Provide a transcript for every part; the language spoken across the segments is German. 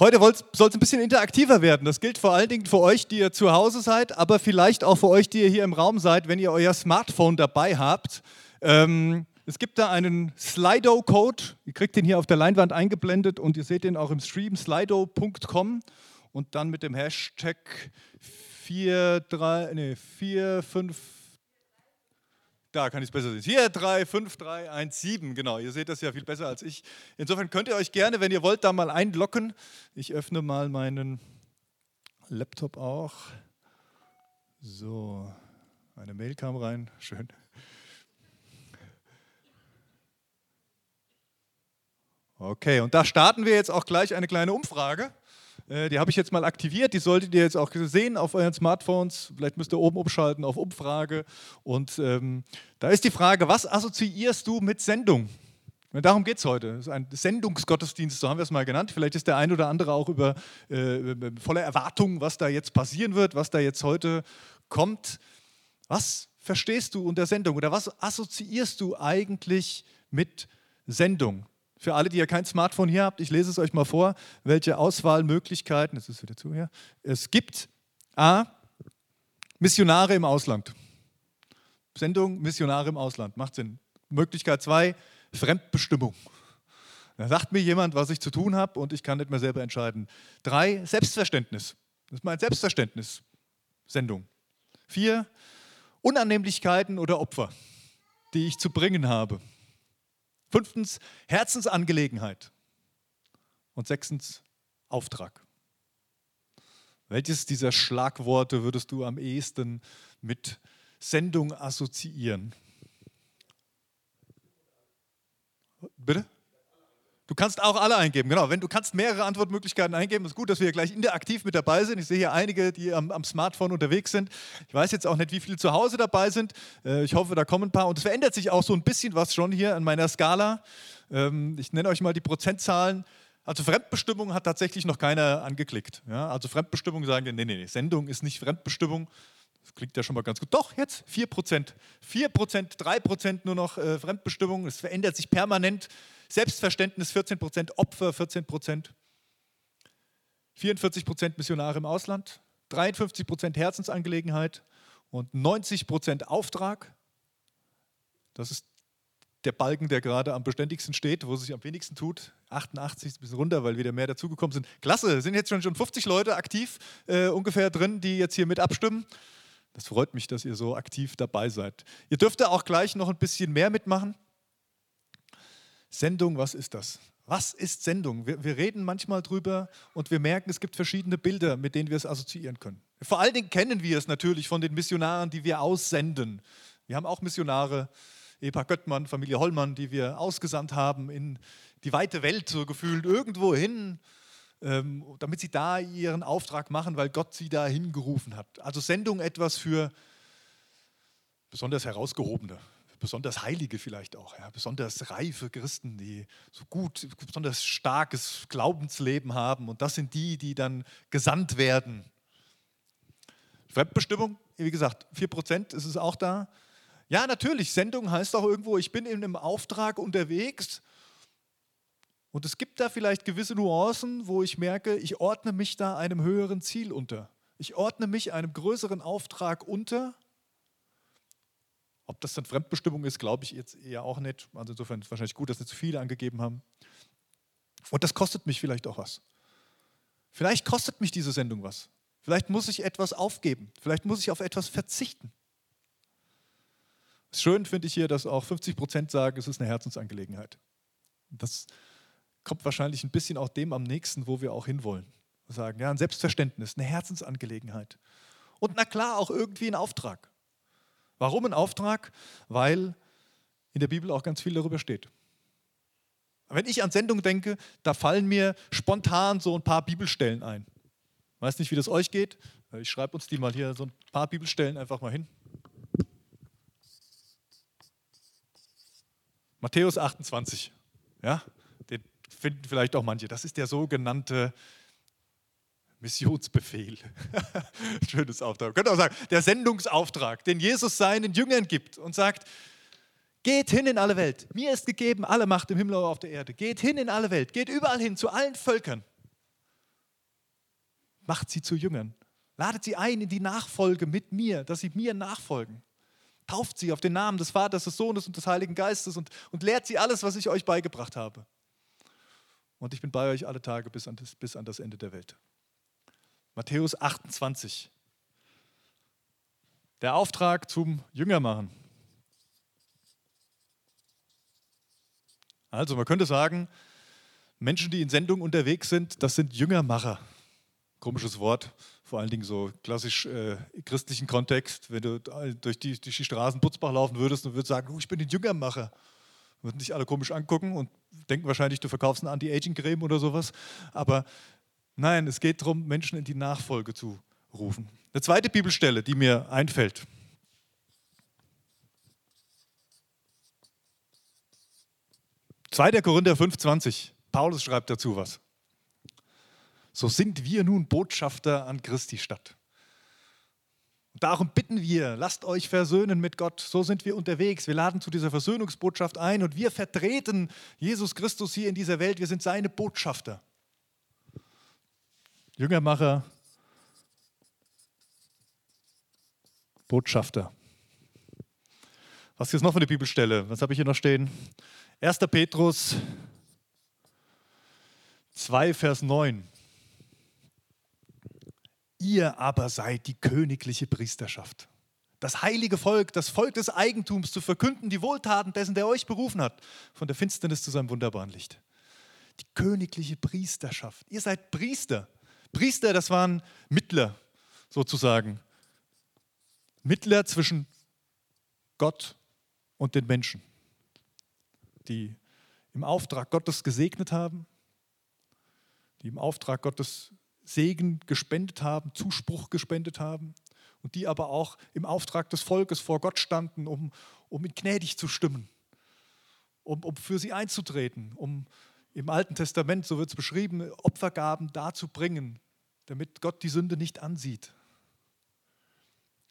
Heute soll es ein bisschen interaktiver werden. Das gilt vor allen Dingen für euch, die ihr zu Hause seid, aber vielleicht auch für euch, die ihr hier im Raum seid, wenn ihr euer Smartphone dabei habt. Ähm, es gibt da einen Slido-Code. Ihr kriegt den hier auf der Leinwand eingeblendet und ihr seht den auch im Stream, slido.com und dann mit dem Hashtag 43, nee, 45 da kann ich es besser sehen. Hier 3, 5, 3, 1, 7. Genau, ihr seht das ja viel besser als ich. Insofern könnt ihr euch gerne, wenn ihr wollt, da mal einloggen. Ich öffne mal meinen Laptop auch. So, eine Mail kam rein. Schön. Okay, und da starten wir jetzt auch gleich eine kleine Umfrage. Äh, die habe ich jetzt mal aktiviert, die solltet ihr jetzt auch sehen auf euren Smartphones. Vielleicht müsst ihr oben umschalten auf Umfrage. Und ähm, da ist die Frage, was assoziierst du mit Sendung? Und darum geht es heute. Es ist ein Sendungsgottesdienst, so haben wir es mal genannt. Vielleicht ist der ein oder andere auch über äh, voller Erwartung, was da jetzt passieren wird, was da jetzt heute kommt. Was verstehst du unter Sendung oder was assoziierst du eigentlich mit Sendung? Für alle, die ja kein Smartphone hier habt, ich lese es euch mal vor, welche Auswahlmöglichkeiten, das ist wieder zu hier, es gibt. A, Missionare im Ausland. Sendung Missionare im Ausland, macht Sinn. Möglichkeit 2, Fremdbestimmung. Da sagt mir jemand, was ich zu tun habe und ich kann nicht mehr selber entscheiden. Drei, Selbstverständnis. Das ist mein Selbstverständnis. Sendung. Vier, Unannehmlichkeiten oder Opfer, die ich zu bringen habe. Fünftens, Herzensangelegenheit. Und sechstens, Auftrag. Welches dieser Schlagworte würdest du am ehesten mit Sendung assoziieren? Bitte? Du kannst auch alle eingeben, genau. Wenn du kannst mehrere Antwortmöglichkeiten eingeben, ist gut, dass wir gleich interaktiv mit dabei sind. Ich sehe hier einige, die am, am Smartphone unterwegs sind. Ich weiß jetzt auch nicht, wie viele zu Hause dabei sind. Äh, ich hoffe, da kommen ein paar. Und es verändert sich auch so ein bisschen was schon hier an meiner Skala. Ähm, ich nenne euch mal die Prozentzahlen. Also Fremdbestimmung hat tatsächlich noch keiner angeklickt. Ja, also Fremdbestimmung sagen wir, nee, nee, nee, Sendung ist nicht Fremdbestimmung. Das klingt ja schon mal ganz gut. Doch, jetzt 4%. 4%, 3% nur noch äh, Fremdbestimmung. Es verändert sich permanent. Selbstverständnis 14 Prozent, Opfer 14 Prozent, 44 Prozent Missionare im Ausland, 53 Prozent Herzensangelegenheit und 90 Prozent Auftrag. Das ist der Balken, der gerade am beständigsten steht, wo es sich am wenigsten tut. 88 ist ein bisschen runter, weil wieder mehr dazugekommen sind. Klasse, sind jetzt schon, schon 50 Leute aktiv äh, ungefähr drin, die jetzt hier mit abstimmen. Das freut mich, dass ihr so aktiv dabei seid. Ihr dürft auch gleich noch ein bisschen mehr mitmachen. Sendung, was ist das? Was ist Sendung? Wir, wir, reden manchmal drüber und wir merken, es gibt verschiedene Bilder, mit denen wir es assoziieren können. Vor allen Dingen kennen wir es natürlich von den Missionaren, die wir aussenden. Wir haben auch Missionare, Ehepaar Göttmann, Familie Hollmann, die wir ausgesandt haben in die weite Welt, so gefühlt irgendwo hin, ähm, damit sie da ihren Auftrag machen, weil Gott sie da hingerufen hat. Also Sendung etwas für besonders Herausgehobene, besonders Heilige vielleicht auch, ja, besonders reife Christen, die so gut, besonders starkes Glaubensleben haben. Und das sind die, die dann gesandt werden. Fremdbestimmung, wie gesagt, 4% ist es auch da. Ja, natürlich, Sendung heißt auch irgendwo, ich bin in einem Auftrag unterwegs. Und es gibt da vielleicht gewisse Nuancen, wo ich merke, ich ordne mich da einem höheren Ziel unter. Ich ordne mich einem größeren Auftrag unter ob das dann Fremdbestimmung ist, glaube ich jetzt eher auch nicht. Also insofern ist es wahrscheinlich gut, dass nicht zu viele angegeben haben. Und das kostet mich vielleicht auch was. Vielleicht kostet mich diese Sendung was. Vielleicht muss ich etwas aufgeben. Vielleicht muss ich auf etwas verzichten. Schön finde ich hier, dass auch 50 Prozent sagen, es ist eine Herzensangelegenheit. Das kommt wahrscheinlich ein bisschen auch dem am nächsten, wo wir auch hinwollen. Sagen, ja, ein Selbstverständnis, eine Herzensangelegenheit. Und na klar, auch irgendwie ein Auftrag. Warum ein Auftrag? Weil in der Bibel auch ganz viel darüber steht. Wenn ich an Sendung denke, da fallen mir spontan so ein paar Bibelstellen ein. Ich weiß nicht, wie das euch geht. Ich schreibe uns die mal hier so ein paar Bibelstellen einfach mal hin. Matthäus 28. Ja, den finden vielleicht auch manche. Das ist der sogenannte Missionsbefehl. Schönes Auftrag. Könnt auch sagen, der Sendungsauftrag, den Jesus seinen Jüngern gibt und sagt, geht hin in alle Welt. Mir ist gegeben alle Macht im Himmel und auf der Erde. Geht hin in alle Welt. Geht überall hin, zu allen Völkern. macht sie zu Jüngern. Ladet sie ein in die Nachfolge mit mir, dass sie mir nachfolgen. Tauft sie auf den Namen des Vaters, des Sohnes und des Heiligen Geistes und, und lehrt sie alles, was ich euch beigebracht habe. Und ich bin bei euch alle Tage bis an das, bis an das Ende der Welt. Matthäus 28. Der Auftrag zum Jüngermachen. Also man könnte sagen, Menschen, die in Sendung unterwegs sind, das sind Jüngermacher. Komisches Wort, vor allen Dingen so klassisch äh, christlichen Kontext. Wenn du durch die, durch die Straßen Butzbach laufen würdest und würdest sagen, oh, ich bin ein Jüngermacher, würden dich alle komisch angucken und denken wahrscheinlich, du verkaufst eine Anti-Aging-Creme oder sowas. Aber nein, es geht darum, Menschen in die Nachfolge zu rufen. Eine zweite Bibelstelle, die mir einfällt. 2. Korinther 5,20. Paulus schreibt dazu was. So sind wir nun Botschafter an Christi Stadt. darum bitten wir, lasst euch versöhnen mit Gott. So sind wir unterwegs. Wir laden zu dieser Versöhnungsbotschaft ein und wir vertreten Jesus Christus hier in dieser Welt. Wir sind seine Botschafter. Jüngermacher, Botschafter. Was ist jetzt noch für eine Bibelstelle? Was habe ich hier noch stehen? 1. Petrus 2, Vers 9. Ihr aber seid die königliche Priesterschaft, das heilige Volk, das Volk des Eigentums, zu verkünden die Wohltaten dessen, der euch berufen hat, von der Finsternis zu seinem wunderbaren Licht. Die königliche Priesterschaft. Ihr seid Priester. Priester, das waren Mittler sozusagen. Mittler zwischen Gott und den Menschen die im Auftrag Gottes gesegnet haben, die im Auftrag Gottes Segen gespendet haben, Zuspruch gespendet haben und die aber auch im Auftrag des Volkes vor Gott standen, um, um ihn gnädig zu stimmen, um, um für sie einzutreten, um im Alten Testament, so wird es beschrieben, Opfergaben darzubringen, damit Gott die Sünde nicht ansieht.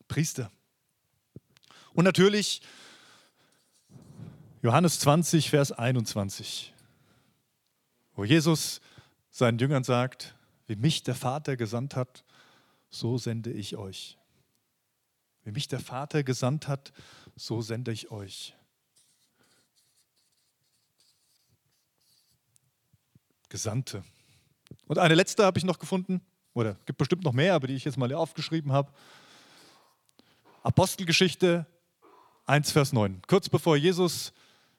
Priester. Und natürlich Johannes 20, Vers 21, wo Jesus seinen Jüngern sagt, wie mich der Vater gesandt hat, so sende ich euch. Wie mich der Vater gesandt hat, so sende ich euch. Gesandte. Und eine letzte habe ich noch gefunden, oder gibt bestimmt noch mehr, aber die ich jetzt mal aufgeschrieben habe. Apostelgeschichte 1, Vers 9. Kurz bevor Jesus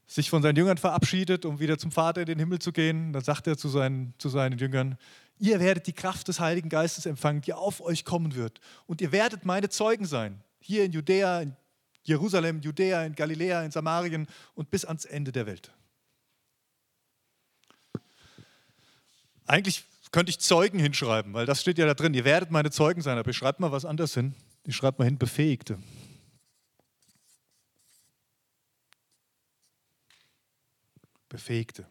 sich von seinen Jüngern verabschiedet, um wieder zum Vater in den Himmel zu gehen. Dann sagt er zu seinen, zu seinen Jüngern, ihr werdet die Kraft des Heiligen Geistes empfangen, die auf euch kommen wird. Und ihr werdet meine Zeugen sein. Hier in Judäa, in Jerusalem, Judäa, in Galiläa, in Samarien und bis ans Ende der Welt. Eigentlich könnte ich Zeugen hinschreiben, weil das steht ja da drin. Ihr werdet meine Zeugen sein, aber ich schreibe mal was anderes hin. Ich schreibe mal hin Befähigte. Befähigte.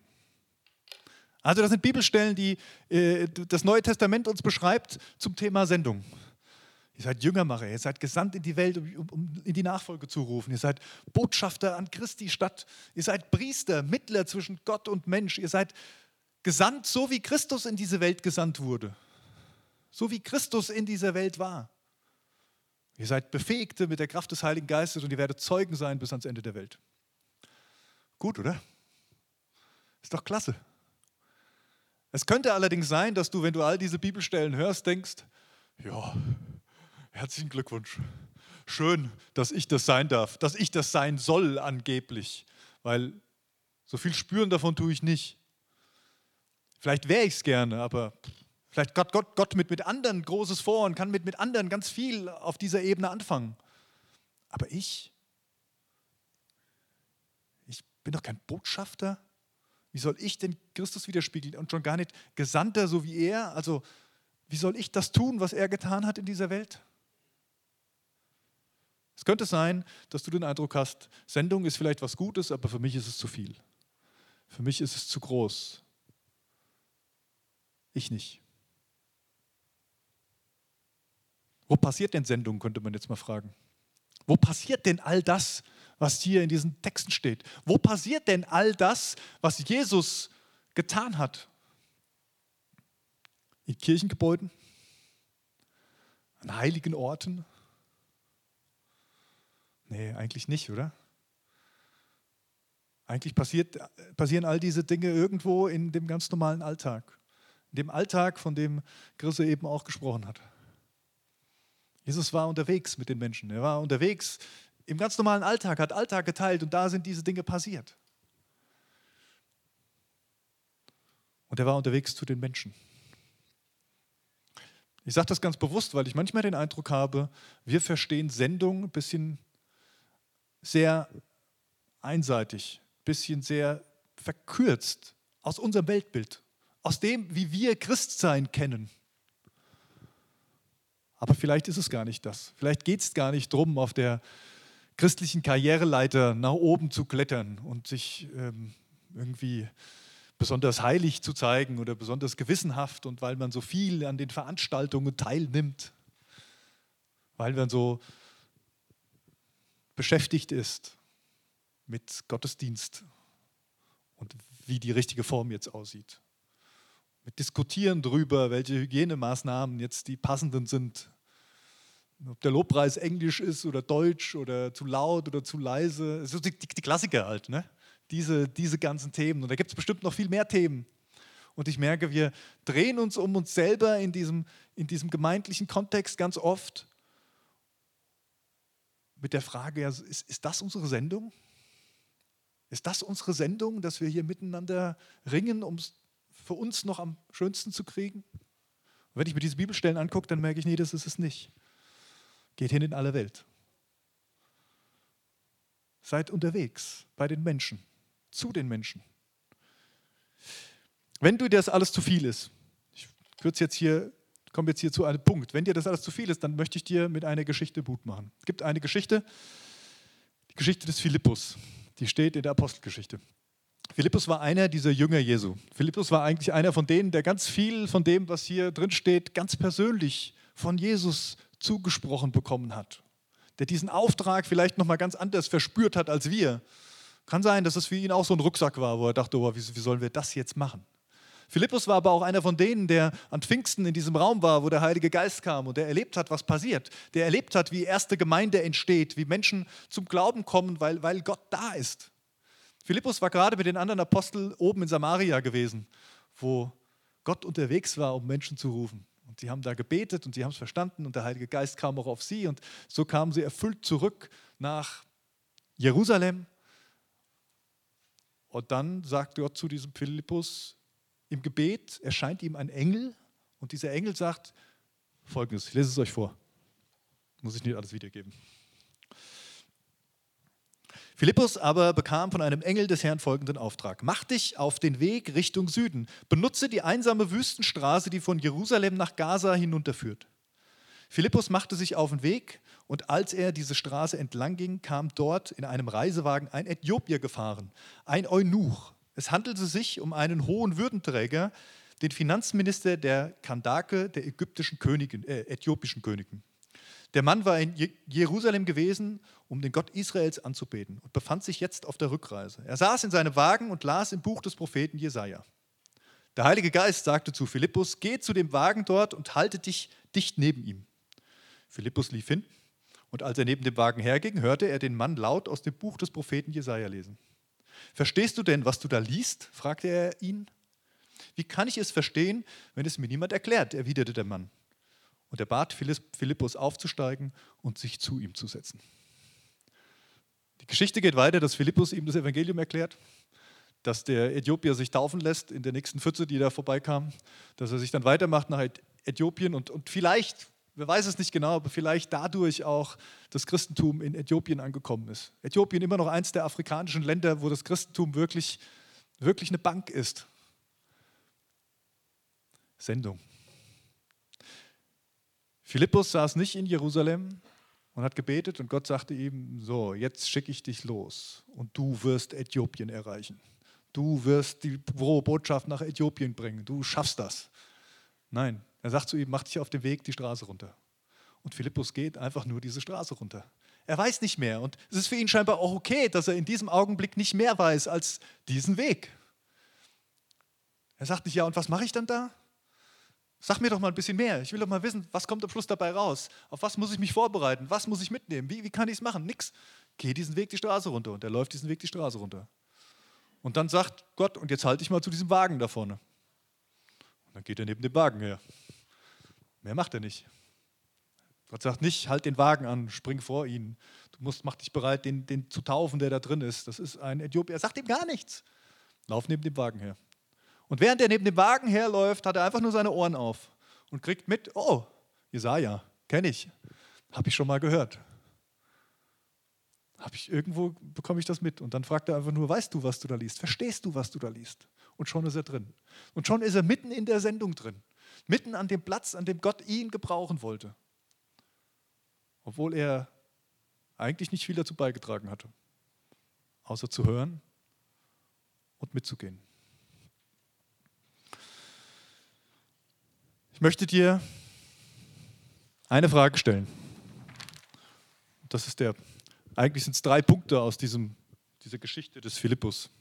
Also das sind Bibelstellen, die äh, das Neue Testament uns beschreibt zum Thema Sendung. Ihr seid Jüngermacher, ihr seid gesandt in die Welt, um, um, in die Nachfolge zu rufen. Ihr seid Botschafter an Christi Stadt. Ihr seid Priester, Mittler zwischen Gott und Mensch. Ihr seid gesandt, so wie Christus in diese Welt gesandt wurde. So wie Christus in dieser Welt war. Ihr seid Befähigte mit der Kraft des Heiligen Geistes und ihr werdet Zeugen sein bis ans Ende der Welt. Gut, oder? Ist doch klasse. Es könnte allerdings sein, dass du, wenn du all diese Bibelstellen hörst, denkst, ja, herzlichen Glückwunsch. Schön, dass ich das sein darf, dass ich das sein soll angeblich, weil so viel spüren davon tue ich nicht. Vielleicht wäre ich es gerne, aber vielleicht Gott, Gott, Gott mit, mit anderen Großes vor und kann mit, mit anderen ganz viel auf dieser Ebene anfangen. Aber ich, ich bin doch kein Botschafter wie soll ich denn Christus widerspiegeln und schon gar nicht Gesandter so wie er? Also, wie soll ich das tun, was er getan hat in dieser Welt? Es könnte sein, dass du den Eindruck hast, Sendung ist vielleicht was Gutes, aber für mich ist es zu viel. Für mich ist es zu groß. Ich nicht. Wo passiert denn Sendung, könnte man jetzt mal fragen. Wo passiert denn all das, was hier in diesen Texten steht? Wo passiert denn all das, was Jesus getan hat? In Kirchengebäuden? an heiligen Orten? Nee, eigentlich nicht, oder? Eigentlich passiert, passieren all diese Dinge irgendwo in dem ganz normalen Alltag. In dem Alltag, von dem Chrisse eben auch gesprochen hat. Jesus war unterwegs mit den Menschen. Er war unterwegs im ganz normalen Alltag, hat Alltag geteilt und da sind diese Dinge passiert. Und er war unterwegs zu den Menschen. Ich sage das ganz bewusst, weil ich manchmal den Eindruck habe, wir verstehen Sendung ein bisschen sehr einseitig, ein bisschen sehr verkürzt aus unserem Weltbild, aus dem, wie wir Christsein kennen. Aber vielleicht ist es gar nicht das. Vielleicht geht es gar nicht darum, auf der christlichen Karriereleiter nach oben zu klettern und sich ähm, irgendwie besonders heilig zu zeigen oder besonders gewissenhaft und weil man so viel an den Veranstaltungen teilnimmt, weil man so beschäftigt ist mit Gottesdienst und wie die richtige Form jetzt aussieht. Mit Diskutieren darüber, welche Hygienemaßnahmen jetzt die passenden sind. Ob der Lobpreis Englisch ist oder Deutsch oder zu laut oder zu leise. Sind die, die, die Klassiker halt. Ne? diese, diese ganzen Themen. Und da gibt es bestimmt noch viel mehr Themen. Und ich merke, wir drehen uns um uns selber in diesem, in diesem gemeindlichen Kontext ganz oft mit der Frage, ist, ist das unsere Sendung? Ist das unsere Sendung, dass wir hier miteinander ringen, um es für uns noch am schönsten zu kriegen? Und wenn ich mir diese Bibelstellen angucke, dann merke ich, nee, das ist es nicht. Geht hin in alle Welt. Seid unterwegs bei den Menschen zu den Menschen. Wenn dir das alles zu viel ist, ich würde jetzt hier, komme jetzt hier zu einem Punkt, wenn dir das alles zu viel ist, dann möchte ich dir mit einer Geschichte Mut machen. Es gibt eine Geschichte, die Geschichte des Philippus, die steht in der Apostelgeschichte. Philippus war einer dieser Jünger Jesu. Philippus war eigentlich einer von denen, der ganz viel von dem, was hier drin steht, ganz persönlich von Jesus zugesprochen bekommen hat. Der diesen Auftrag vielleicht nochmal ganz anders verspürt hat als wir kann sein, dass es für ihn auch so ein Rucksack war, wo er dachte, oh, wie, wie sollen wir das jetzt machen? Philippus war aber auch einer von denen, der an Pfingsten in diesem Raum war, wo der Heilige Geist kam und der erlebt hat, was passiert. Der erlebt hat, wie erste Gemeinde entsteht, wie Menschen zum Glauben kommen, weil, weil Gott da ist. Philippus war gerade mit den anderen Aposteln oben in Samaria gewesen, wo Gott unterwegs war, um Menschen zu rufen. Und sie haben da gebetet und sie haben es verstanden und der Heilige Geist kam auch auf sie und so kamen sie erfüllt zurück nach Jerusalem und dann sagt Gott zu diesem Philippus, im Gebet erscheint ihm ein Engel und dieser Engel sagt folgendes, ich lese es euch vor, muss ich nicht alles wiedergeben. Philippus aber bekam von einem Engel des Herrn folgenden Auftrag. Mach dich auf den Weg Richtung Süden. Benutze die einsame Wüstenstraße, die von Jerusalem nach Gaza hinunterführt. Philippus machte sich auf den Weg und als er diese Straße entlang ging, kam dort in einem Reisewagen ein Äthiopier gefahren, ein Eunuch. Es handelte sich um einen hohen Würdenträger, den Finanzminister der Kandake der ägyptischen Königin, äh, äthiopischen Königin. Der Mann war in Jerusalem gewesen, um den Gott Israels anzubeten und befand sich jetzt auf der Rückreise. Er saß in seinem Wagen und las im Buch des Propheten Jesaja. Der Heilige Geist sagte zu Philippus: Geh zu dem Wagen dort und halte dich dicht neben ihm. Philippus lief hin und als er neben dem Wagen herging, hörte er den Mann laut aus dem Buch des Propheten Jesaja lesen. Verstehst du denn, was du da liest? fragte er ihn. Wie kann ich es verstehen, wenn es mir niemand erklärt? erwiderte der Mann. Und er bat Philippus aufzusteigen und sich zu ihm zu setzen. Die Geschichte geht weiter, dass Philippus ihm das Evangelium erklärt, dass der Äthiopier sich taufen lässt in der nächsten Pfütze, die da vorbeikam, dass er sich dann weitermacht nach Äthiopien und, und vielleicht wer weiß es nicht genau, aber vielleicht dadurch auch das Christentum in Äthiopien angekommen ist. Äthiopien immer noch eins der afrikanischen Länder, wo das Christentum wirklich, wirklich eine Bank ist. Sendung. Philippus saß nicht in Jerusalem und hat gebetet und Gott sagte ihm, so, jetzt schicke ich dich los und du wirst Äthiopien erreichen. Du wirst die frohe Botschaft nach Äthiopien bringen. Du schaffst das. Nein, er sagt zu ihm, mach dich auf den Weg die Straße runter. Und Philippus geht einfach nur diese Straße runter. Er weiß nicht mehr. Und es ist für ihn scheinbar auch okay, dass er in diesem Augenblick nicht mehr weiß als diesen Weg. Er sagt nicht, ja, und was mache ich dann da? Sag mir doch mal ein bisschen mehr. Ich will doch mal wissen, was kommt am Schluss dabei raus? Auf was muss ich mich vorbereiten? Was muss ich mitnehmen? Wie, wie kann ich es machen? Nix. Geh diesen Weg die Straße runter. Und er läuft diesen Weg die Straße runter. Und dann sagt Gott, und jetzt halte ich mal zu diesem Wagen da vorne. Und dann geht er neben dem Wagen her. Mehr macht er nicht. Gott sagt nicht, halt den Wagen an, spring vor ihn. Du musst, mach dich bereit, den, den zu taufen, der da drin ist. Das ist ein Äthiopier. Er sagt ihm gar nichts. Lauf neben dem Wagen her. Und während er neben dem Wagen herläuft, hat er einfach nur seine Ohren auf und kriegt mit, oh, Jesaja, kenne ich, habe ich schon mal gehört. Habe ich irgendwo, bekomme ich das mit. Und dann fragt er einfach nur, weißt du, was du da liest? Verstehst du, was du da liest? Und schon ist er drin. Und schon ist er mitten in der Sendung drin. Mitten an dem Platz, an dem Gott ihn gebrauchen wollte. Obwohl er eigentlich nicht viel dazu beigetragen hatte. Außer zu hören und mitzugehen. Ich möchte dir eine Frage stellen. Das ist der, eigentlich sind es drei Punkte aus diesem, dieser Geschichte des Philippus.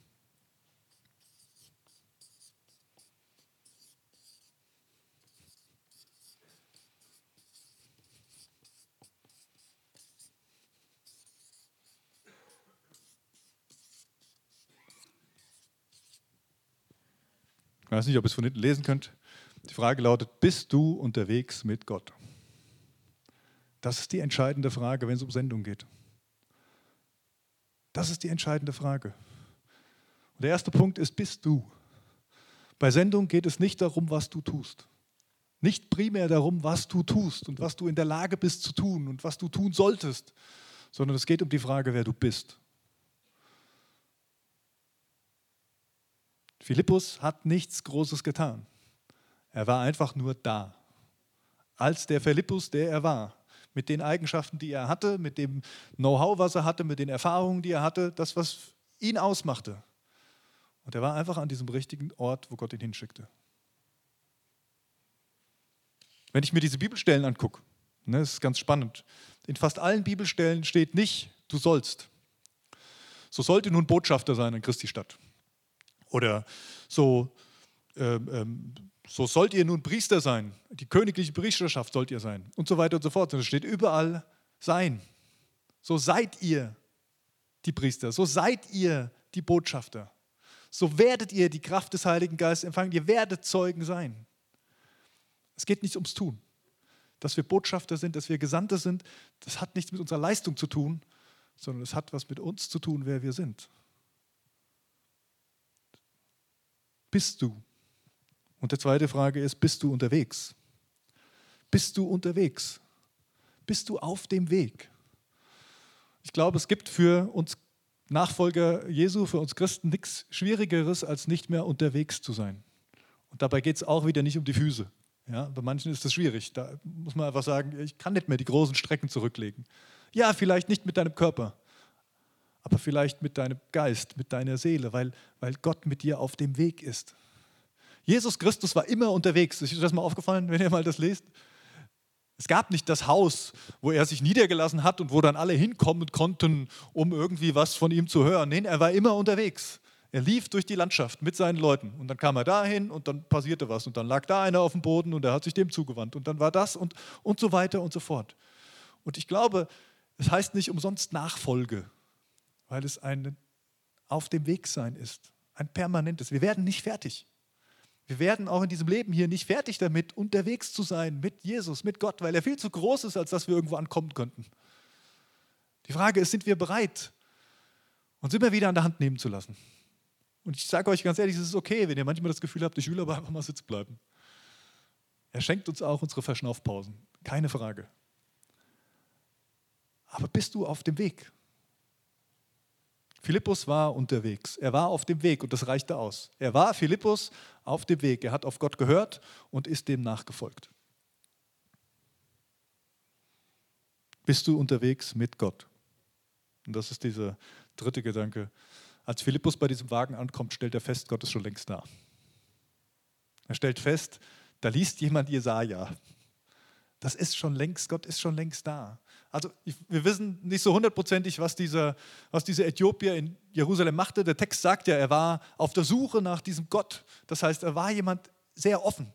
Ich weiß nicht, ob ihr es von hinten lesen könnt. Die Frage lautet, bist du unterwegs mit Gott? Das ist die entscheidende Frage, wenn es um Sendung geht. Das ist die entscheidende Frage. Und der erste Punkt ist, bist du? Bei Sendung geht es nicht darum, was du tust. Nicht primär darum, was du tust und was du in der Lage bist zu tun und was du tun solltest, sondern es geht um die Frage, wer du bist. Philippus hat nichts Großes getan. Er war einfach nur da. Als der Philippus, der er war. Mit den Eigenschaften, die er hatte, mit dem Know-how, was er hatte, mit den Erfahrungen, die er hatte, das, was ihn ausmachte. Und er war einfach an diesem richtigen Ort, wo Gott ihn hinschickte. Wenn ich mir diese Bibelstellen angucke, ne, das ist ganz spannend. In fast allen Bibelstellen steht nicht, du sollst. So sollte nun Botschafter sein in Christi Stadt. Oder so ähm, ähm, so sollt ihr nun Priester sein, die königliche Priesterschaft sollt ihr sein und so weiter und so fort. Und es steht überall sein. So seid ihr die Priester, so seid ihr die Botschafter. So werdet ihr die Kraft des Heiligen Geistes empfangen, ihr werdet Zeugen sein. Es geht nicht ums Tun. Dass wir Botschafter sind, dass wir Gesandte sind, das hat nichts mit unserer Leistung zu tun, sondern es hat was mit uns zu tun, wer wir sind. Bist du und die zweite Frage ist, bist du unterwegs? Bist du unterwegs? Bist du auf dem Weg? Ich glaube, es gibt für uns Nachfolger Jesu, für uns Christen nichts Schwierigeres, als nicht mehr unterwegs zu sein. Und dabei geht es auch wieder nicht um die Füße. Ja, bei manchen ist das schwierig. Da muss man einfach sagen, ich kann nicht mehr die großen Strecken zurücklegen. Ja, vielleicht nicht mit deinem Körper, aber vielleicht mit deinem Geist, mit deiner Seele, weil, weil Gott mit dir auf dem Weg ist. Jesus Christus war immer unterwegs. Ist euch das mal aufgefallen, wenn ihr mal das lest? Es gab nicht das Haus, wo er sich niedergelassen hat und wo dann alle hinkommen konnten, um irgendwie was von ihm zu hören. Nein, er war immer unterwegs. Er lief durch die Landschaft mit seinen Leuten und dann kam er dahin und dann passierte was und dann lag da einer auf dem Boden und er hat sich dem zugewandt und dann war das und, und so weiter und so fort. Und ich glaube, es heißt nicht umsonst Nachfolge, weil es ein auf dem Weg sein ist, ein permanentes. Wir werden nicht fertig. Wir werden auch in diesem Leben hier nicht fertig damit, unterwegs zu sein mit Jesus, mit Gott, weil er viel zu groß ist, als dass wir irgendwo ankommen könnten. Die Frage ist, sind wir bereit, uns immer wieder an der Hand nehmen zu lassen? Und ich sage euch ganz ehrlich, es ist okay, wenn ihr manchmal das Gefühl habt, ich will aber einfach mal sitzen bleiben. Er schenkt uns auch unsere Verschnaufpausen, keine Frage. Aber bist du auf dem Weg? Philippus war unterwegs. Er war auf dem Weg und das reichte aus. Er war Philippus auf dem Weg. Er hat auf Gott gehört und ist dem nachgefolgt. Bist du unterwegs mit Gott? Und das ist dieser dritte Gedanke. Als Philippus bei diesem Wagen ankommt, stellt er fest, Gott ist schon längst da. Er stellt fest, da liest jemand Jesaja. Das ist schon längst, Gott ist schon längst da. Also wir wissen nicht so hundertprozentig, was dieser, was dieser Äthiopier in Jerusalem machte. Der Text sagt ja, er war auf der Suche nach diesem Gott. Das heißt, er war jemand sehr offen.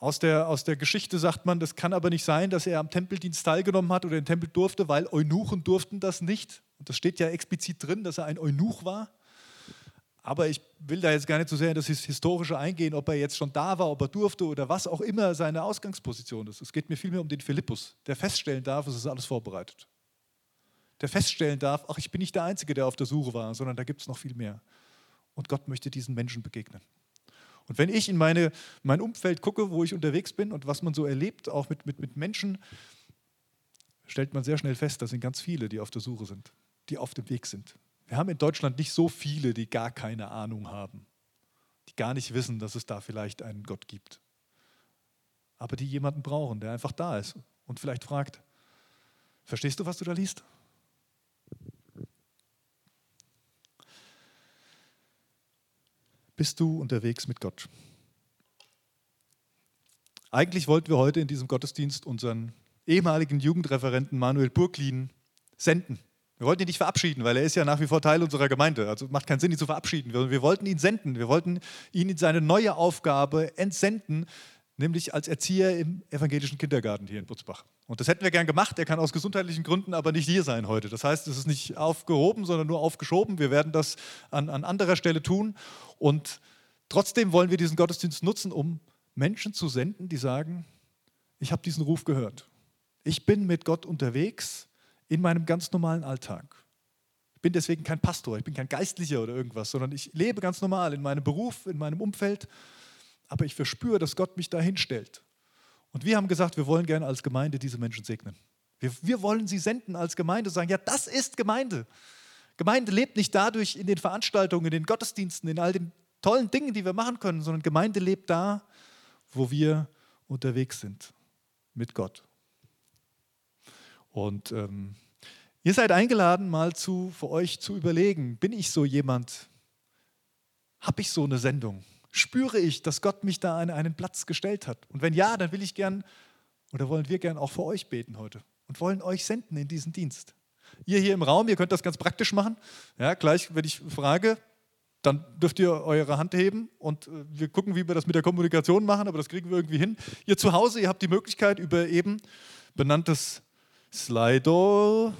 Aus der, aus der Geschichte sagt man, das kann aber nicht sein, dass er am Tempeldienst teilgenommen hat oder den Tempel durfte, weil Eunuchen durften das nicht. Und das steht ja explizit drin, dass er ein Eunuch war. Aber ich will da jetzt gar nicht so sehr in das Historische eingehen, ob er jetzt schon da war, ob er durfte oder was auch immer seine Ausgangsposition ist. Es geht mir vielmehr um den Philippus, der feststellen darf, es ist alles vorbereitet. Der feststellen darf, ach, ich bin nicht der Einzige, der auf der Suche war, sondern da gibt es noch viel mehr. Und Gott möchte diesen Menschen begegnen. Und wenn ich in meine, mein Umfeld gucke, wo ich unterwegs bin und was man so erlebt, auch mit, mit, mit Menschen, stellt man sehr schnell fest, das sind ganz viele, die auf der Suche sind, die auf dem Weg sind. Wir haben in Deutschland nicht so viele, die gar keine Ahnung haben, die gar nicht wissen, dass es da vielleicht einen Gott gibt. Aber die jemanden brauchen, der einfach da ist und vielleicht fragt, verstehst du, was du da liest? Bist du unterwegs mit Gott? Eigentlich wollten wir heute in diesem Gottesdienst unseren ehemaligen Jugendreferenten Manuel Burglin senden. Wir wollten ihn nicht verabschieden, weil er ist ja nach wie vor Teil unserer Gemeinde. Also macht keinen Sinn, ihn zu verabschieden. Wir, wollten ihn senden. Wir wollten ihn in seine neue Aufgabe entsenden, nämlich als Erzieher im evangelischen Kindergarten hier in Butzbach. Und das hätten wir gern gemacht. Er kann aus gesundheitlichen Gründen aber nicht hier sein heute. Das heißt, es ist nicht aufgehoben, sondern nur aufgeschoben. Wir werden das an, an anderer Stelle tun. Und trotzdem wollen wir diesen Gottesdienst nutzen, um Menschen zu senden, die sagen, ich habe diesen Ruf gehört. Ich bin mit Gott unterwegs in meinem ganz normalen Alltag. Ich bin deswegen kein Pastor, ich bin kein Geistlicher oder irgendwas, sondern ich lebe ganz normal in meinem Beruf, in meinem Umfeld, aber ich verspüre, dass Gott mich dahin stellt. Und wir haben gesagt, wir wollen gerne als Gemeinde diese Menschen segnen. Wir, wir wollen sie senden als Gemeinde, sagen, ja, das ist Gemeinde. Gemeinde lebt nicht dadurch in den Veranstaltungen, in den Gottesdiensten, in all den tollen Dingen, die wir machen können, sondern Gemeinde lebt da, wo wir unterwegs sind mit Gott. Und ähm, ihr seid eingeladen, mal zu, für euch zu überlegen, bin ich so jemand? Habe ich so eine Sendung? Spüre ich, dass Gott mich da an einen Platz gestellt hat? Und wenn ja, dann will ich gern oder wollen wir gern auch für euch beten heute und wollen euch senden in diesen Dienst. Ihr hier im Raum, ihr könnt das ganz praktisch machen. Ja, gleich, wenn ich frage, dann dürft ihr eure Hand heben und äh, wir gucken, wie wir das mit der Kommunikation machen, aber das kriegen wir irgendwie hin. Ihr zu Hause, ihr habt die Möglichkeit, über eben benanntes Slido.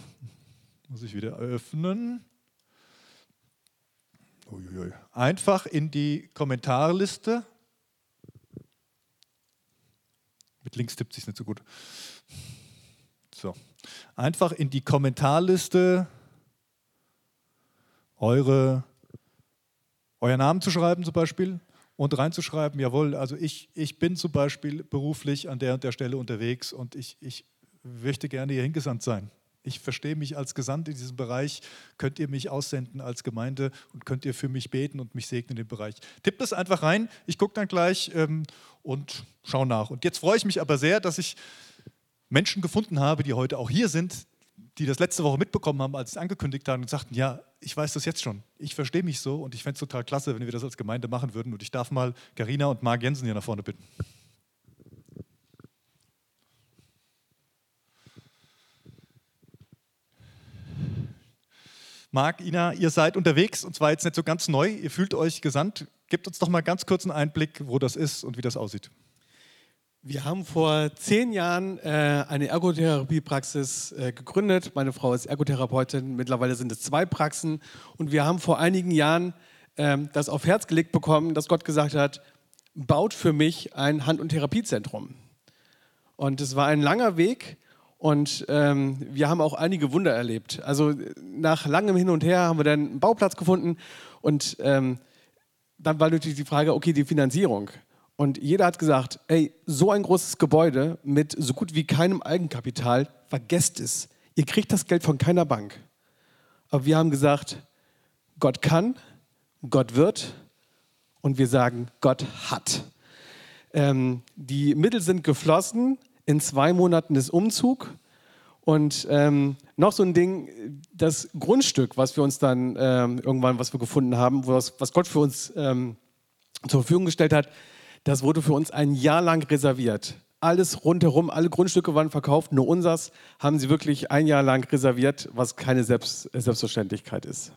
Muss ich wieder öffnen. Uiuiui. Einfach in die Kommentarliste. Mit links tippt sich nicht so gut. So. Einfach in die Kommentarliste eure, euer Namen zu schreiben zum Beispiel und reinzuschreiben, jawohl, also ich, ich bin zum Beispiel beruflich an der und der Stelle unterwegs und ich, ich möchte gerne hier hingesandt sein. Ich verstehe mich als Gesandt in diesem Bereich. Könnt ihr mich aussenden als Gemeinde und könnt ihr für mich beten und mich segnen in dem Bereich? Tippt das einfach rein. Ich gucke dann gleich ähm, und schaue nach. Und jetzt freue ich mich aber sehr, dass ich Menschen gefunden habe, die heute auch hier sind, die das letzte Woche mitbekommen haben, als es angekündigt haben und sagten, ja, ich weiß das jetzt schon. Ich verstehe mich so und ich fände es total klasse, wenn wir das als Gemeinde machen würden. Und ich darf mal Karina und Marc Jensen hier nach vorne bitten. Marc, Ina, ihr seid unterwegs und zwar jetzt nicht so ganz neu, ihr fühlt euch gesandt. Gebt uns doch mal ganz kurz einen Einblick, wo das ist und wie das aussieht. Wir haben vor zehn Jahren äh, eine Ergotherapiepraxis äh, gegründet. Meine Frau ist Ergotherapeutin. Mittlerweile sind es zwei Praxen. Und wir haben vor einigen Jahren äh, das auf Herz gelegt bekommen, dass Gott gesagt hat, baut für mich ein Hand- und Therapiezentrum. Und es war ein langer Weg. Und ähm, wir haben auch einige Wunder erlebt. Also nach langem Hin und Her haben wir dann einen Bauplatz gefunden und ähm, dann war natürlich die Frage, okay, die Finanzierung. Und jeder hat gesagt, ey, so ein großes Gebäude mit so gut wie keinem Eigenkapital, vergesst es. Ihr kriegt das Geld von keiner Bank. Aber wir haben gesagt, Gott kann, Gott wird und wir sagen, Gott hat. Ähm, die Mittel sind geflossen, in zwei Monaten ist Umzug. Und ähm, noch so ein Ding, das Grundstück, was wir uns dann ähm, irgendwann, was wir gefunden haben, was, was Gott für uns ähm, zur Verfügung gestellt hat, das wurde für uns ein Jahr lang reserviert. Alles rundherum, alle Grundstücke waren verkauft, nur unsers haben sie wirklich ein Jahr lang reserviert, was keine Selbst Selbstverständlichkeit ist.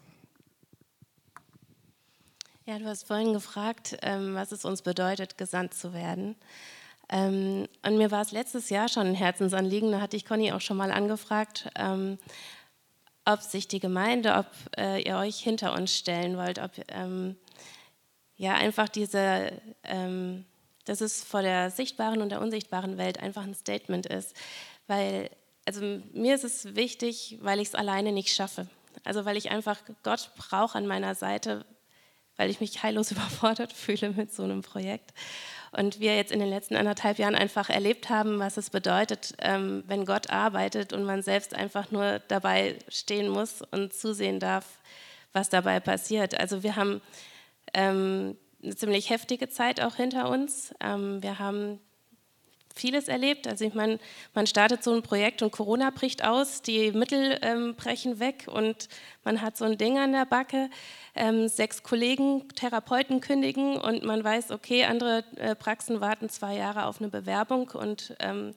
Ja, du hast vorhin gefragt, ähm, was es uns bedeutet, gesandt zu werden. Ähm, und mir war es letztes Jahr schon ein Herzensanliegen, da hatte ich Conny auch schon mal angefragt, ähm, ob sich die Gemeinde, ob äh, ihr euch hinter uns stellen wollt, ob ähm, ja einfach diese, ähm, dass es vor der sichtbaren und der unsichtbaren Welt einfach ein Statement ist. Weil, also mir ist es wichtig, weil ich es alleine nicht schaffe. Also weil ich einfach Gott brauche an meiner Seite, weil ich mich heillos überfordert fühle mit so einem Projekt. Und wir jetzt in den letzten anderthalb Jahren einfach erlebt haben, was es bedeutet, ähm, wenn Gott arbeitet und man selbst einfach nur dabei stehen muss und zusehen darf, was dabei passiert. Also wir haben ähm, eine ziemlich heftige Zeit auch hinter uns. Ähm, wir haben vieles erlebt. Also ich meine, man startet so ein Projekt und Corona bricht aus, die Mittel ähm, brechen weg und man hat so ein Ding an der Backe. Ähm, sechs Kollegen, Therapeuten kündigen und man weiß, okay, andere äh, Praxen warten zwei Jahre auf eine Bewerbung und ähm,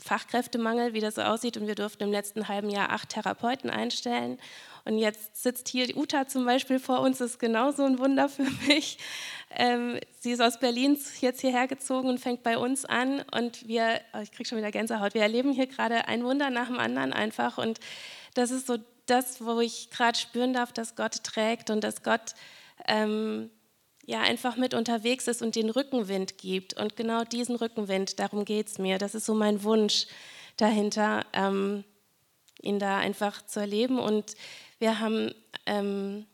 Fachkräftemangel, wie das so aussieht. Und wir durften im letzten halben Jahr acht Therapeuten einstellen. Und jetzt sitzt hier Uta zum Beispiel vor uns, ist genauso ein Wunder für mich. Ähm, sie ist aus Berlin jetzt hierher gezogen und fängt bei uns an. Und wir, oh, ich kriege schon wieder Gänsehaut, wir erleben hier gerade ein Wunder nach dem anderen einfach. Und das ist so das, wo ich gerade spüren darf, dass Gott trägt und dass Gott ähm, ja einfach mit unterwegs ist und den Rückenwind gibt. Und genau diesen Rückenwind, darum geht es mir. Das ist so mein Wunsch dahinter, ähm, ihn da einfach zu erleben. Und wir haben ähm,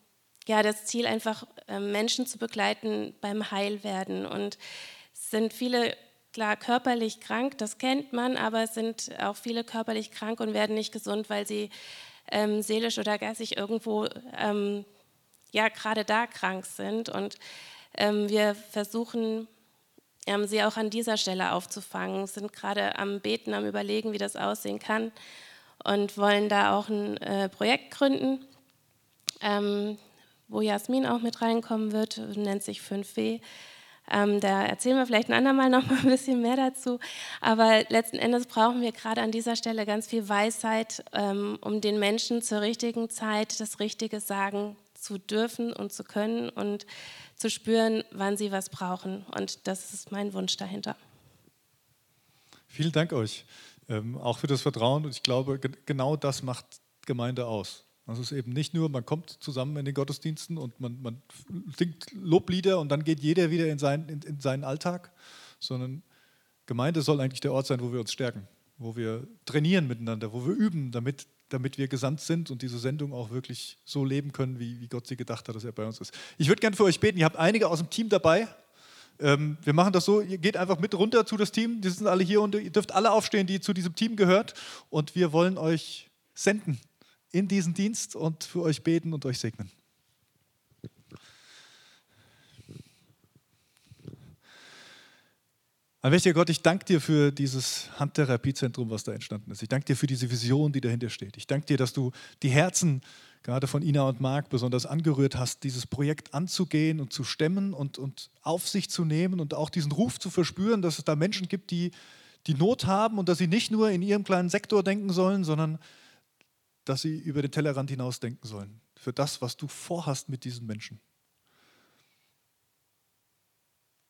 ja das Ziel, einfach äh, Menschen zu begleiten beim Heilwerden. Und es sind viele klar körperlich krank, das kennt man, aber es sind auch viele körperlich krank und werden nicht gesund, weil sie ähm, seelisch oder geistig irgendwo ähm, ja gerade da krank sind. Und ähm, wir versuchen ähm, sie auch an dieser Stelle aufzufangen, sind gerade am Beten, am Überlegen, wie das aussehen kann und wollen da auch ein äh, Projekt gründen, ähm, wo Jasmin auch mit reinkommen wird, nennt sich 5W. Ähm, da erzählen wir vielleicht ein andermal noch mal ein bisschen mehr dazu. Aber letzten Endes brauchen wir gerade an dieser Stelle ganz viel Weisheit, ähm, um den Menschen zur richtigen Zeit das Richtige sagen zu dürfen und zu können und zu spüren, wann sie was brauchen. Und das ist mein Wunsch dahinter. Vielen Dank euch ähm, auch für das Vertrauen. Und ich glaube, genau das macht Gemeinde aus. Das ist eben nicht nur, man kommt zusammen in den Gottesdiensten und man, man singt Loblieder und dann geht jeder wieder in, sein, in, in seinen Alltag, sondern Gemeinde soll eigentlich der Ort sein, wo wir uns stärken, wo wir trainieren miteinander, wo wir üben, damit, damit wir gesandt sind und diese Sendung auch wirklich so leben können, wie, wie Gott sie gedacht hat, dass er bei uns ist. Ich würde gerne für euch beten. Ihr habt einige aus dem Team dabei. Ähm, wir machen das so, ihr geht einfach mit runter zu das Team, die sind alle hier und ihr dürft alle aufstehen, die zu diesem Team gehört und wir wollen euch senden in diesen Dienst und für euch beten und euch segnen. Allmächtiger Gott, ich danke dir für dieses Handtherapiezentrum, was da entstanden ist. Ich danke dir für diese Vision, die dahinter steht. Ich danke dir, dass du die Herzen gerade von Ina und Marc besonders angerührt hast, dieses Projekt anzugehen und zu stemmen und, und auf sich zu nehmen und auch diesen Ruf zu verspüren, dass es da Menschen gibt, die die Not haben und dass sie nicht nur in ihrem kleinen Sektor denken sollen, sondern dass sie über den Tellerrand hinaus denken sollen. Für das, was du vorhast mit diesen Menschen.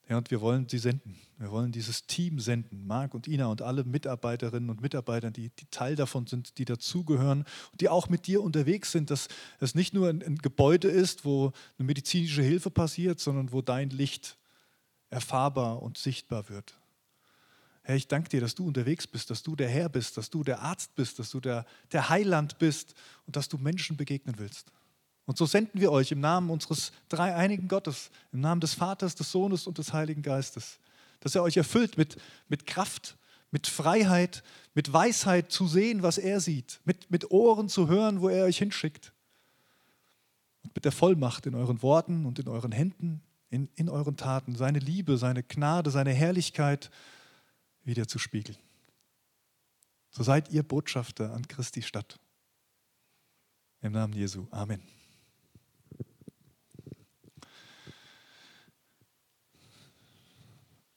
Ja, und wir wollen sie senden. Wir wollen dieses Team senden. Marc und Ina und alle Mitarbeiterinnen und Mitarbeiter, die, die Teil davon sind, die dazugehören und die auch mit dir unterwegs sind, dass es nicht nur ein, ein Gebäude ist, wo eine medizinische Hilfe passiert, sondern wo dein Licht erfahrbar und sichtbar wird. Herr, ich danke dir, dass du unterwegs bist, dass du der Herr bist, dass du der Arzt bist, dass du der, der Heiland bist und dass du Menschen begegnen willst. Und so senden wir euch im Namen unseres dreieinigen Gottes, im Namen des Vaters, des Sohnes und des Heiligen Geistes, dass er euch erfüllt mit, mit Kraft, mit Freiheit, mit Weisheit zu sehen, was er sieht, mit, mit Ohren zu hören, wo er euch hinschickt. Und mit der Vollmacht in euren Worten und in euren Händen, in, in euren Taten, seine Liebe, seine Gnade, seine Herrlichkeit wieder zu spiegeln. So seid ihr Botschafter an Christi Stadt. Im Namen Jesu. Amen.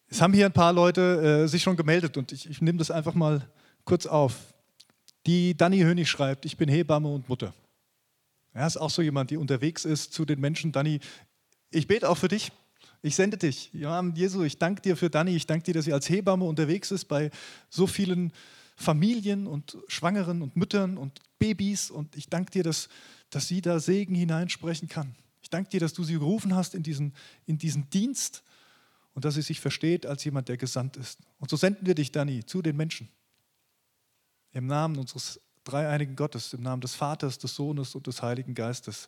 Es haben hier ein paar Leute äh, sich schon gemeldet und ich, ich nehme das einfach mal kurz auf. Die Dani Hönig schreibt, ich bin Hebamme und Mutter. Er ja, ist auch so jemand, die unterwegs ist zu den Menschen. Dani, ich bete auch für dich. Ich sende dich. Im Jesu, ich danke dir für Dani. Ich danke dir, dass sie als Hebamme unterwegs ist bei so vielen Familien und Schwangeren und Müttern und Babys. Und ich danke dir, dass, dass sie da Segen hineinsprechen kann. Ich danke dir, dass du sie gerufen hast in diesen, in diesen Dienst und dass sie sich versteht als jemand, der gesandt ist. Und so senden wir dich, Dani, zu den Menschen. Im Namen unseres dreieinigen Gottes, im Namen des Vaters, des Sohnes und des Heiligen Geistes.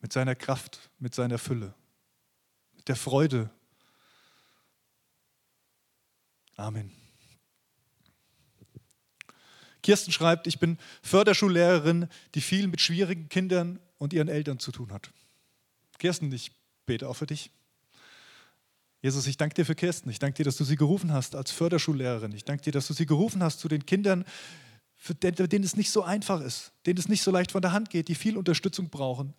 Mit seiner Kraft, mit seiner Fülle, mit der Freude. Amen. Kirsten schreibt, ich bin Förderschullehrerin, die viel mit schwierigen Kindern und ihren Eltern zu tun hat. Kirsten, ich bete auch für dich. Jesus, ich danke dir für Kirsten. Ich danke dir, dass du sie gerufen hast als Förderschullehrerin. Ich danke dir, dass du sie gerufen hast zu den Kindern, für denen es nicht so einfach ist, denen es nicht so leicht von der Hand geht, die viel Unterstützung brauchen.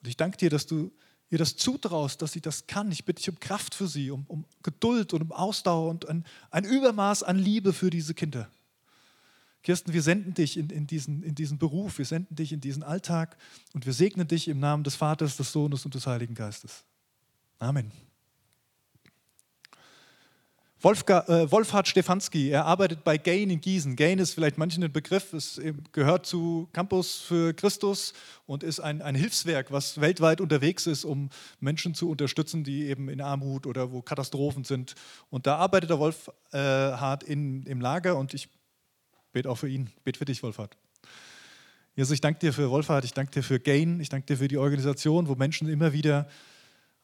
Und ich danke dir, dass du ihr das zutraust, dass sie das kann. Ich bitte dich um Kraft für sie, um, um Geduld und um Ausdauer und ein, ein Übermaß an Liebe für diese Kinder. Kirsten, wir senden dich in, in, diesen, in diesen Beruf, wir senden dich in diesen Alltag und wir segnen dich im Namen des Vaters, des Sohnes und des Heiligen Geistes. Amen. Wolfga, äh, Wolfhard Stefanski, er arbeitet bei Gain in Gießen. Gain ist vielleicht manchen ein Begriff, es gehört zu Campus für Christus und ist ein, ein Hilfswerk, was weltweit unterwegs ist, um Menschen zu unterstützen, die eben in Armut oder wo Katastrophen sind. Und da arbeitet der Wolfhard in, im Lager und ich bete auch für ihn, bete für dich, Wolfhard. Jesus, ich danke dir für Wolfhard, ich danke dir für Gain, ich danke dir für die Organisation, wo Menschen immer wieder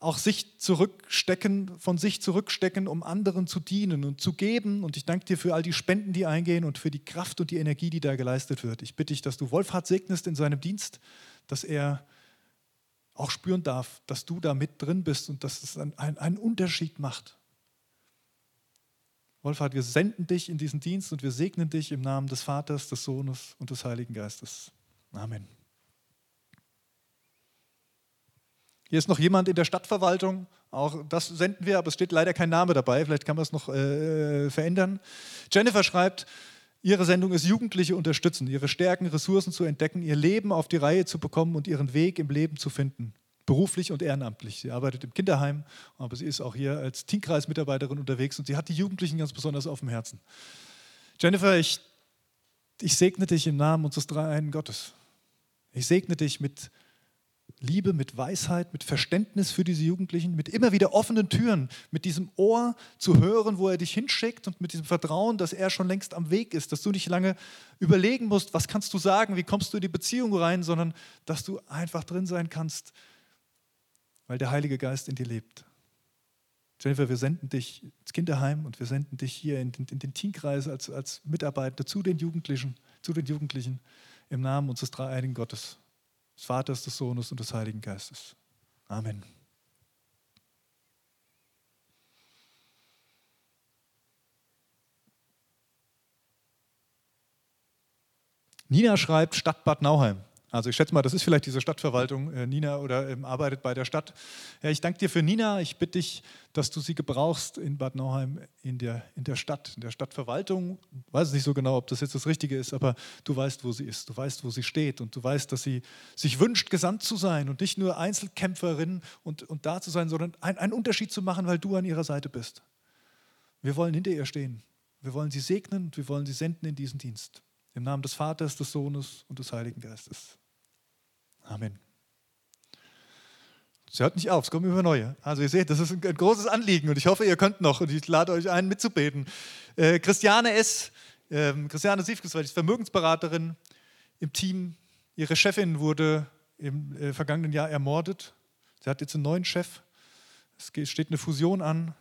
auch sich zurückstecken, von sich zurückstecken, um anderen zu dienen und zu geben. Und ich danke dir für all die Spenden, die eingehen und für die Kraft und die Energie, die da geleistet wird. Ich bitte dich, dass du Wolfhard segnest in seinem Dienst, dass er auch spüren darf, dass du da mit drin bist und dass es einen, einen Unterschied macht. Wolfhard, wir senden dich in diesen Dienst und wir segnen dich im Namen des Vaters, des Sohnes und des Heiligen Geistes. Amen. Hier ist noch jemand in der Stadtverwaltung. Auch das senden wir, aber es steht leider kein Name dabei. Vielleicht kann man es noch äh, verändern. Jennifer schreibt, ihre Sendung ist Jugendliche unterstützen, ihre Stärken, Ressourcen zu entdecken, ihr Leben auf die Reihe zu bekommen und ihren Weg im Leben zu finden. Beruflich und ehrenamtlich. Sie arbeitet im Kinderheim, aber sie ist auch hier als Teamkreismitarbeiterin unterwegs und sie hat die Jugendlichen ganz besonders auf dem Herzen. Jennifer, ich, ich segne dich im Namen unseres Dreieinen Gottes. Ich segne dich mit Liebe, mit Weisheit, mit Verständnis für diese Jugendlichen, mit immer wieder offenen Türen, mit diesem Ohr zu hören, wo er dich hinschickt und mit diesem Vertrauen, dass er schon längst am Weg ist, dass du nicht lange überlegen musst, was kannst du sagen, wie kommst du in die Beziehung rein, sondern dass du einfach drin sein kannst, weil der Heilige Geist in dir lebt. Jennifer, wir senden dich ins Kinderheim und wir senden dich hier in den, in den Teamkreis als, als Mitarbeiter zu den Jugendlichen, zu den Jugendlichen im Namen unseres dreieinigen Gottes des Vaters, des Sohnes und des Heiligen Geistes. Amen. Nina schreibt Stadt Bad Nauheim. Also ich schätze mal, das ist vielleicht diese Stadtverwaltung, äh, Nina, oder ähm, arbeitet bei der Stadt. Ja, ich danke dir für Nina. Ich bitte dich, dass du sie gebrauchst in Bad Nauheim, in der, in der Stadt, in der Stadtverwaltung. Ich weiß nicht so genau, ob das jetzt das Richtige ist, aber du weißt, wo sie ist. Du weißt, wo sie steht. Und du weißt, dass sie sich wünscht, gesandt zu sein und nicht nur Einzelkämpferin und, und da zu sein, sondern ein, einen Unterschied zu machen, weil du an ihrer Seite bist. Wir wollen hinter ihr stehen. Wir wollen sie segnen und wir wollen sie senden in diesen Dienst. Im Namen des Vaters, des Sohnes und des Heiligen Geistes. Amen. Es hört nicht auf, es kommen immer neue. Also ihr seht, das ist ein, großes Anliegen und ich hoffe, ihr könnt noch und ich lade euch ein, mitzubeten. Äh, Christiane S., äh, Christiane Siefgeswald ist Vermögensberaterin im Team. Ihre Chefin wurde im äh, vergangenen Jahr ermordet. Sie hat jetzt einen neuen Chef. Es steht eine Fusion an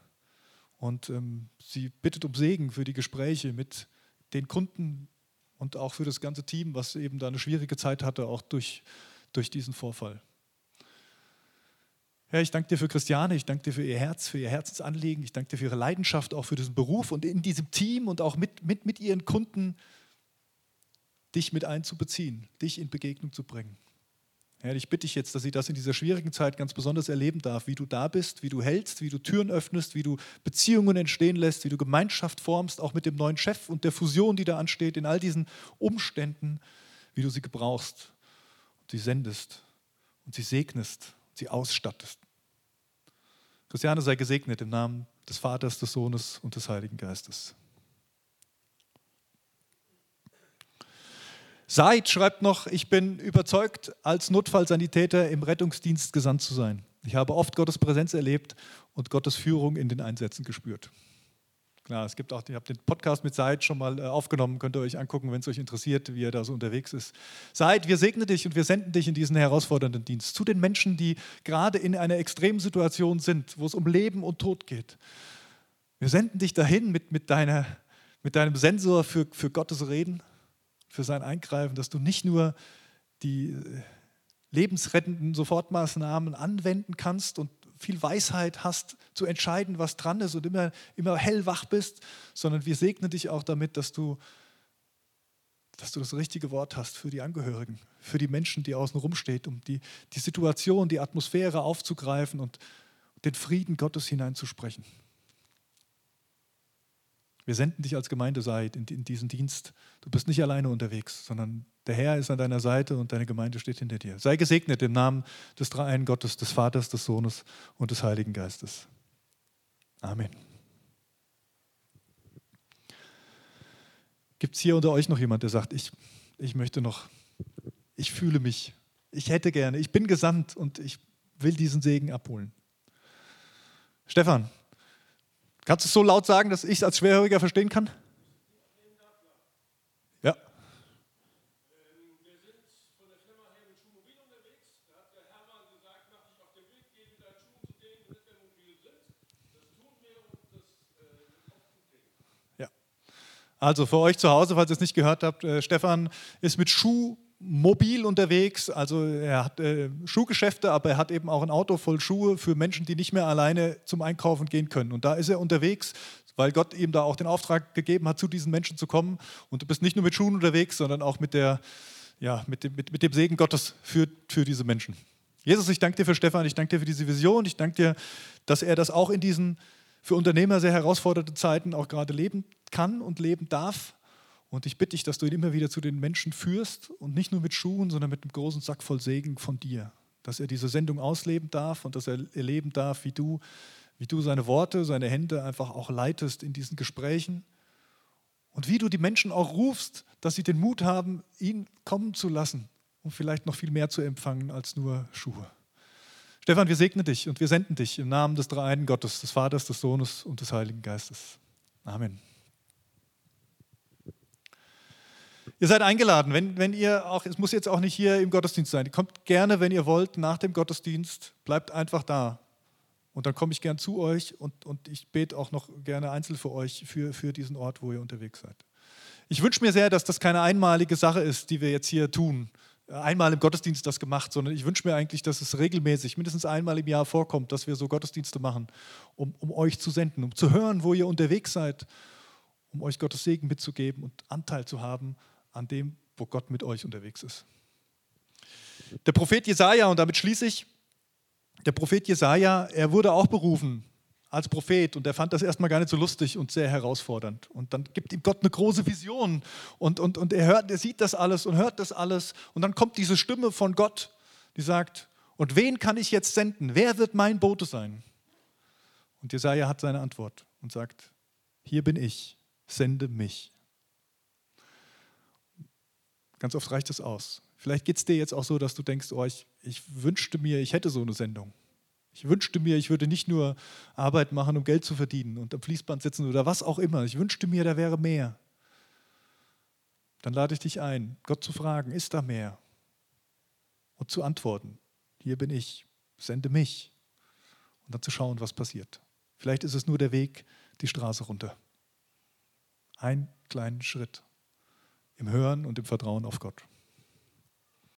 und ähm, sie bittet um Segen für die Gespräche mit den Kunden und auch für das ganze Team, was eben da eine schwierige Zeit hatte, auch durch durch diesen Vorfall. Herr, ich danke dir für Christiane, ich danke dir für ihr Herz, für ihr Herzensanliegen, ich danke dir für ihre Leidenschaft, auch für diesen Beruf und in diesem Team und auch mit, mit, mit ihren Kunden, dich mit einzubeziehen, dich in Begegnung zu bringen. Herr, ich bitte dich jetzt, dass sie das in dieser schwierigen Zeit ganz besonders erleben darf, wie du da bist, wie du hältst, wie du Türen öffnest, wie du Beziehungen entstehen lässt, wie du Gemeinschaft formst, auch mit dem neuen Chef und der Fusion, die da ansteht, in all diesen Umständen, wie du sie gebrauchst sie sendest und sie segnest, sie ausstattest. Christiane sei gesegnet im Namen des Vaters, des Sohnes und des Heiligen Geistes. Seid schreibt noch, ich bin überzeugt, als Notfallsanitäter im Rettungsdienst gesandt zu sein. Ich habe oft Gottes Präsenz erlebt und Gottes Führung in den Einsätzen gespürt. Klar, es gibt auch, ihr habt den Podcast mit Seid schon mal äh, aufgenommen, könnt ihr euch angucken, wenn es euch interessiert, wie er da so unterwegs ist. Seid, wir segnen dich und wir senden dich in diesen herausfordernden Dienst zu den Menschen, die gerade in einer extremen Situation sind, wo es um Leben und Tod geht. Wir senden dich dahin mit, mit, deiner, mit deinem Sensor für, für Gottes Reden, für sein Eingreifen, dass du nicht nur die äh, lebensrettenden Sofortmaßnahmen anwenden kannst und viel Weisheit hast, zu entscheiden, was dran ist und immer, immer hellwach bist, sondern wir segnen dich auch damit, dass du, dass du das richtige Wort hast für die Angehörigen, für die Menschen, die außen rumstehen, um die, die Situation, die Atmosphäre aufzugreifen und den Frieden Gottes hineinzusprechen. Wir senden dich als Gemeinde Seid in, in diesen Dienst. Du bist nicht alleine unterwegs, sondern der Herr ist an deiner Seite und deine Gemeinde steht hinter dir. Sei gesegnet im Namen des Dreieinen Gottes, des Vaters, des Sohnes und des Heiligen Geistes. Amen. Gibt es hier unter euch noch jemand, der sagt, ich, ich möchte noch, ich fühle mich, ich hätte gerne, ich bin gesandt und ich will diesen Segen abholen? Stefan, Kannst du es so laut sagen, dass ich es als Schwerhöriger verstehen kann? Ja. Also für euch zu Hause, falls ihr es nicht gehört habt, äh, Stefan ist mit Schuh mobil unterwegs. Also er hat äh, Schuhgeschäfte, aber er hat eben auch ein Auto voll Schuhe für Menschen, die nicht mehr alleine zum Einkaufen gehen können. Und da ist er unterwegs, weil Gott ihm da auch den Auftrag gegeben hat, zu diesen Menschen zu kommen. Und du bist nicht nur mit Schuhen unterwegs, sondern auch mit, der, ja, mit, dem, mit, mit dem Segen Gottes für, für diese Menschen. Jesus, ich danke dir für Stefan, ich danke dir für diese Vision, ich danke dir, dass er das auch in diesen für Unternehmer sehr herausfordernden Zeiten auch gerade leben kann und leben darf. Und ich bitte dich, dass du ihn immer wieder zu den Menschen führst und nicht nur mit Schuhen, sondern mit einem großen Sack voll Segen von dir. Dass er diese Sendung ausleben darf und dass er erleben darf, wie du, wie du seine Worte, seine Hände einfach auch leitest in diesen Gesprächen. Und wie du die Menschen auch rufst, dass sie den Mut haben, ihn kommen zu lassen, um vielleicht noch viel mehr zu empfangen als nur Schuhe. Stefan, wir segnen dich und wir senden dich im Namen des Dreieinen Gottes, des Vaters, des Sohnes und des Heiligen Geistes. Amen. Ihr seid eingeladen, wenn, wenn ihr auch, es muss jetzt auch nicht hier im Gottesdienst sein. Kommt gerne, wenn ihr wollt, nach dem Gottesdienst, bleibt einfach da. Und dann komme ich gern zu euch und, und ich bete auch noch gerne einzeln für euch, für, für diesen Ort, wo ihr unterwegs seid. Ich wünsche mir sehr, dass das keine einmalige Sache ist, die wir jetzt hier tun. Einmal im Gottesdienst das gemacht, sondern ich wünsche mir eigentlich, dass es regelmäßig, mindestens einmal im Jahr vorkommt, dass wir so Gottesdienste machen, um, um euch zu senden, um zu hören, wo ihr unterwegs seid, um euch Gottes Segen mitzugeben und Anteil zu haben an dem, wo Gott mit euch unterwegs ist. Der Prophet Jesaja, und damit schließe ich, der Prophet Jesaja, er wurde auch berufen als Prophet und er fand das erstmal gar nicht so lustig und sehr herausfordernd. Und dann gibt ihm Gott eine große Vision und, und, und er, hört, er sieht das alles und hört das alles. Und dann kommt diese Stimme von Gott, die sagt: Und wen kann ich jetzt senden? Wer wird mein Bote sein? Und Jesaja hat seine Antwort und sagt: Hier bin ich, sende mich. Ganz oft reicht es aus. Vielleicht geht es dir jetzt auch so, dass du denkst, oh, ich, ich wünschte mir, ich hätte so eine Sendung. Ich wünschte mir, ich würde nicht nur Arbeit machen, um Geld zu verdienen und am Fließband sitzen oder was auch immer. Ich wünschte mir, da wäre mehr. Dann lade ich dich ein, Gott zu fragen, ist da mehr? Und zu antworten, hier bin ich, sende mich. Und dann zu schauen, was passiert. Vielleicht ist es nur der Weg die Straße runter. Ein kleinen Schritt im Hören und im Vertrauen auf Gott.